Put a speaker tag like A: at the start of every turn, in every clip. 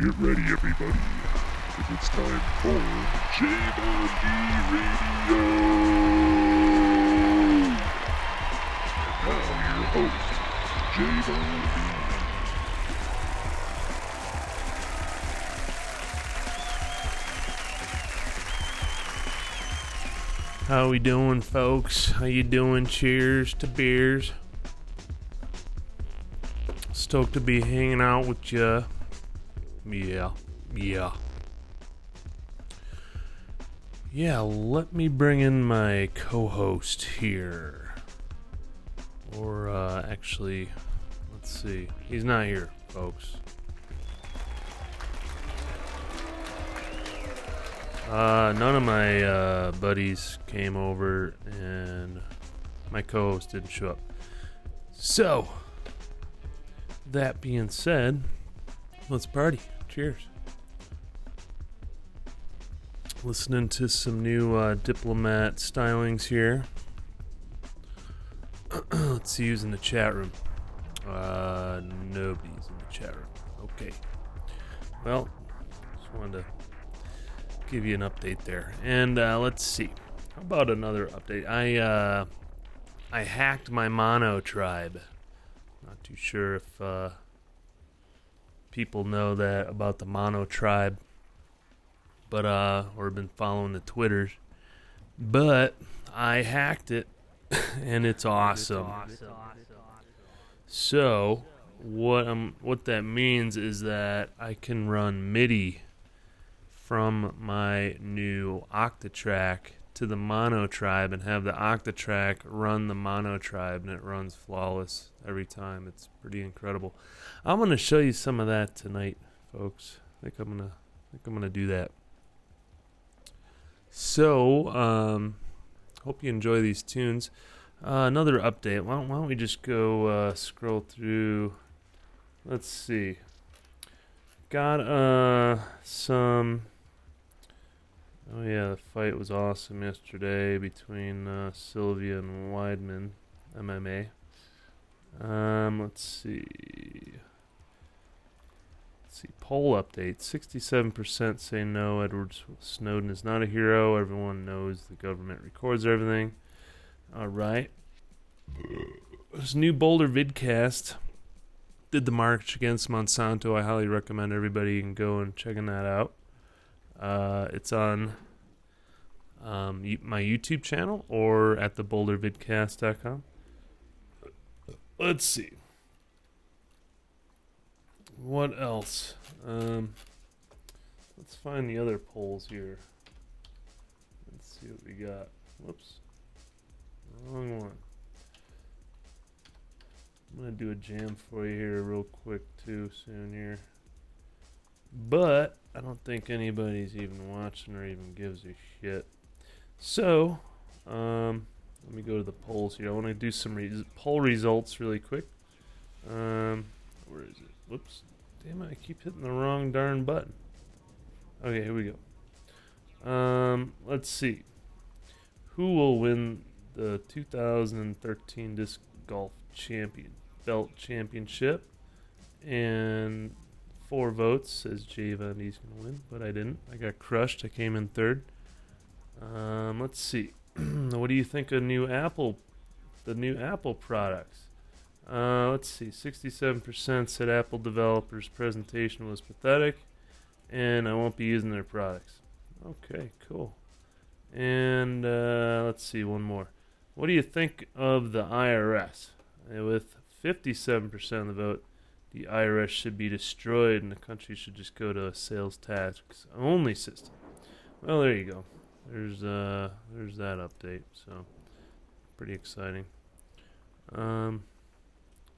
A: Get ready, everybody, because it's time for JVonD Radio. And now your host, JVonD.
B: How we doing, folks? How you doing? Cheers to beers. Stoked to be hanging out with you. Yeah, yeah. Yeah, let me bring in my co-host here. Or uh actually, let's see. He's not here, folks. Uh, none of my uh, buddies came over, and my co-host didn't show up. So, that being said, let's party. Cheers. Listening to some new uh, diplomat stylings here. let's see who's in the chat room. Uh, nobody's in the chat room. Okay. Well, just wanted to give you an update there. And uh, let's see. How about another update? I uh, I hacked my Monotribe. Not too sure if uh, people know that about the Monotribe, but uh, or been following the twitters. But I hacked it, and it's awesome. So what um what that means is that I can run MIDI from my new Octatrack to the Monotribe and have the Octatrack run the Monotribe, and it runs flawless every time. It's pretty incredible. I'm gonna show you some of that tonight, folks. I think I'm gonna I think I'm gonna do that. So, um, hope you enjoy these tunes. Uh, another update. Why don't, why don't we just go uh, scroll through? Let's see. Got uh some Oh yeah, the fight was awesome yesterday between uh, Silva and Weidman, MMA. Um, let's see. Let's see. Poll update: Sixty-seven percent say no. Edward Snowden is not a hero. Everyone knows the government records everything. All right. This new Boulder vidcast. Did the march against Monsanto. I highly recommend everybody can go and checking that out. Uh, it's on um, my YouTube channel or at the bouldervidcast.com. Let's see. What else? Um, let's find the other polls here. Let's see what we got. Whoops. Wrong one. I'm going to do a jam for you here real quick, too, soon here. But I don't think anybody's even watching or even gives a shit. So, um, let me go to the polls here. I want to do some res- poll results really quick. Um, where is it? Whoops. Damn it, I keep hitting the wrong darn button. Okay, here we go. Um, let's see. Who will win the 2013 Disc Golf Champion Belt Championship? And four votes says Jay going to win, but I didn't. I got crushed. I came in third. Um, let's see. what do you think of new Apple, the new Apple products? Uh, let's see. 67% said Apple developers' presentation was pathetic, and I won't be using their products. Okay, cool. And uh, let's see, one more. What do you think of the IRS? With 57% of the vote, the IRS should be destroyed and the country should just go to a sales tax only system. Well, there you go. There's uh there's that update. So pretty exciting. Um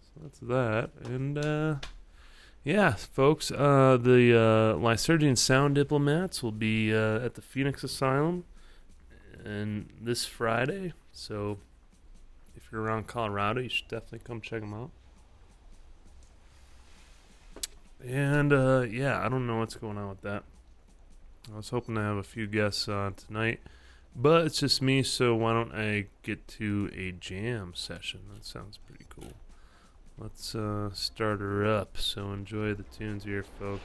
B: so that's that. And uh yeah, folks, uh the uh Lysergian Sound Diplomats will be uh, at the Phoenix Asylum and this Friday. So if you're around Colorado, you should definitely come check them out. And uh, yeah, I don't know what's going on with that. I was hoping to have a few guests on tonight, but it's just me, so why don't I get to a jam session? That sounds pretty cool. Let's uh, start her up. So enjoy the tunes here, folks.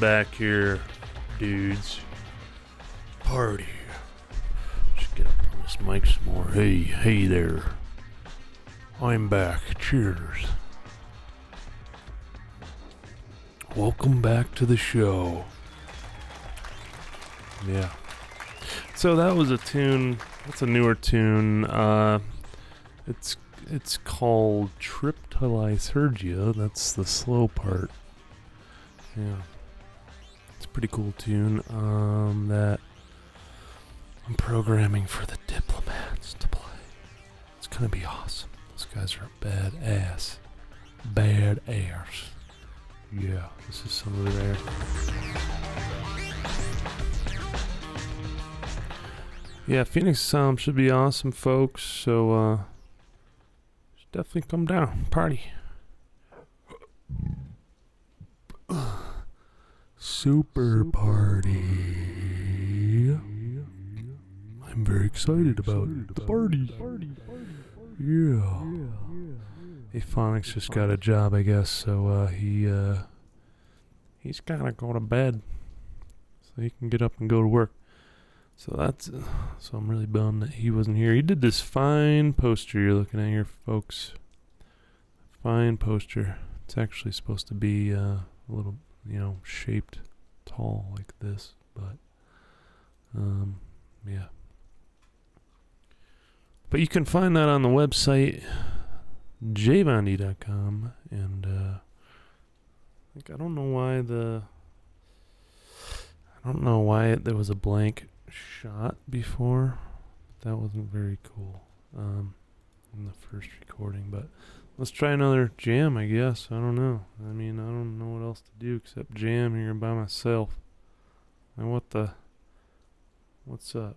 B: Back here, dudes. Party. Just get up on this mic some more. Hey, hey there. I'm back. Cheers. Welcome back to the show. Yeah. So that was a tune. That's a newer tune. Uh, it's it's called Trip to Lysergia. That's the slow part. Yeah. Pretty cool tune. Um, that I'm programming for the diplomats to play. It's gonna be awesome. Those guys are badass. Badass. Yeah, this is some of their. Yeah, Phoenix Sound should be awesome, folks. So, uh, definitely come down, party. Super party. I'm very excited about the party. Yeah. Hey, Phonics just got a job, I guess, so uh, he uh, he's gotta go to bed so he can get up and go to work. So that's uh, so I'm really bummed that he wasn't here. He did this fine poster you're looking at here, folks. Fine poster. It's actually supposed to be uh, a little, you know, shaped tall like this, but um, yeah. But you can find that on the website jvond.com and uh like I don't know why the I don't know why it, there was a blank shot before. That wasn't very cool. Um in the first recording, but let's try another jam, I guess. I don't know. I mean, I don't know what else to do except jam here by myself. And what the What's up?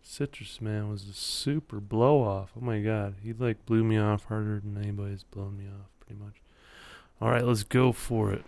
B: Citrus Man was a super blow off. Oh my god, he like blew me off harder than anybody's blown me off, pretty much. All right, let's go for it.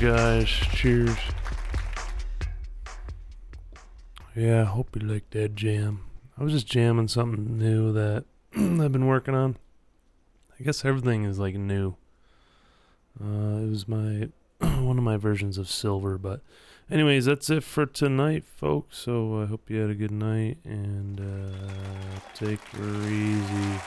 B: Guys. Cheers. Yeah, I hope you liked that jam. I was just jamming something new that I've been working on. I guess everything is like new. Uh, it was my one of my versions of silver, but anyways, that's it for tonight, folks. So I hope you had a good night and uh, take her easy.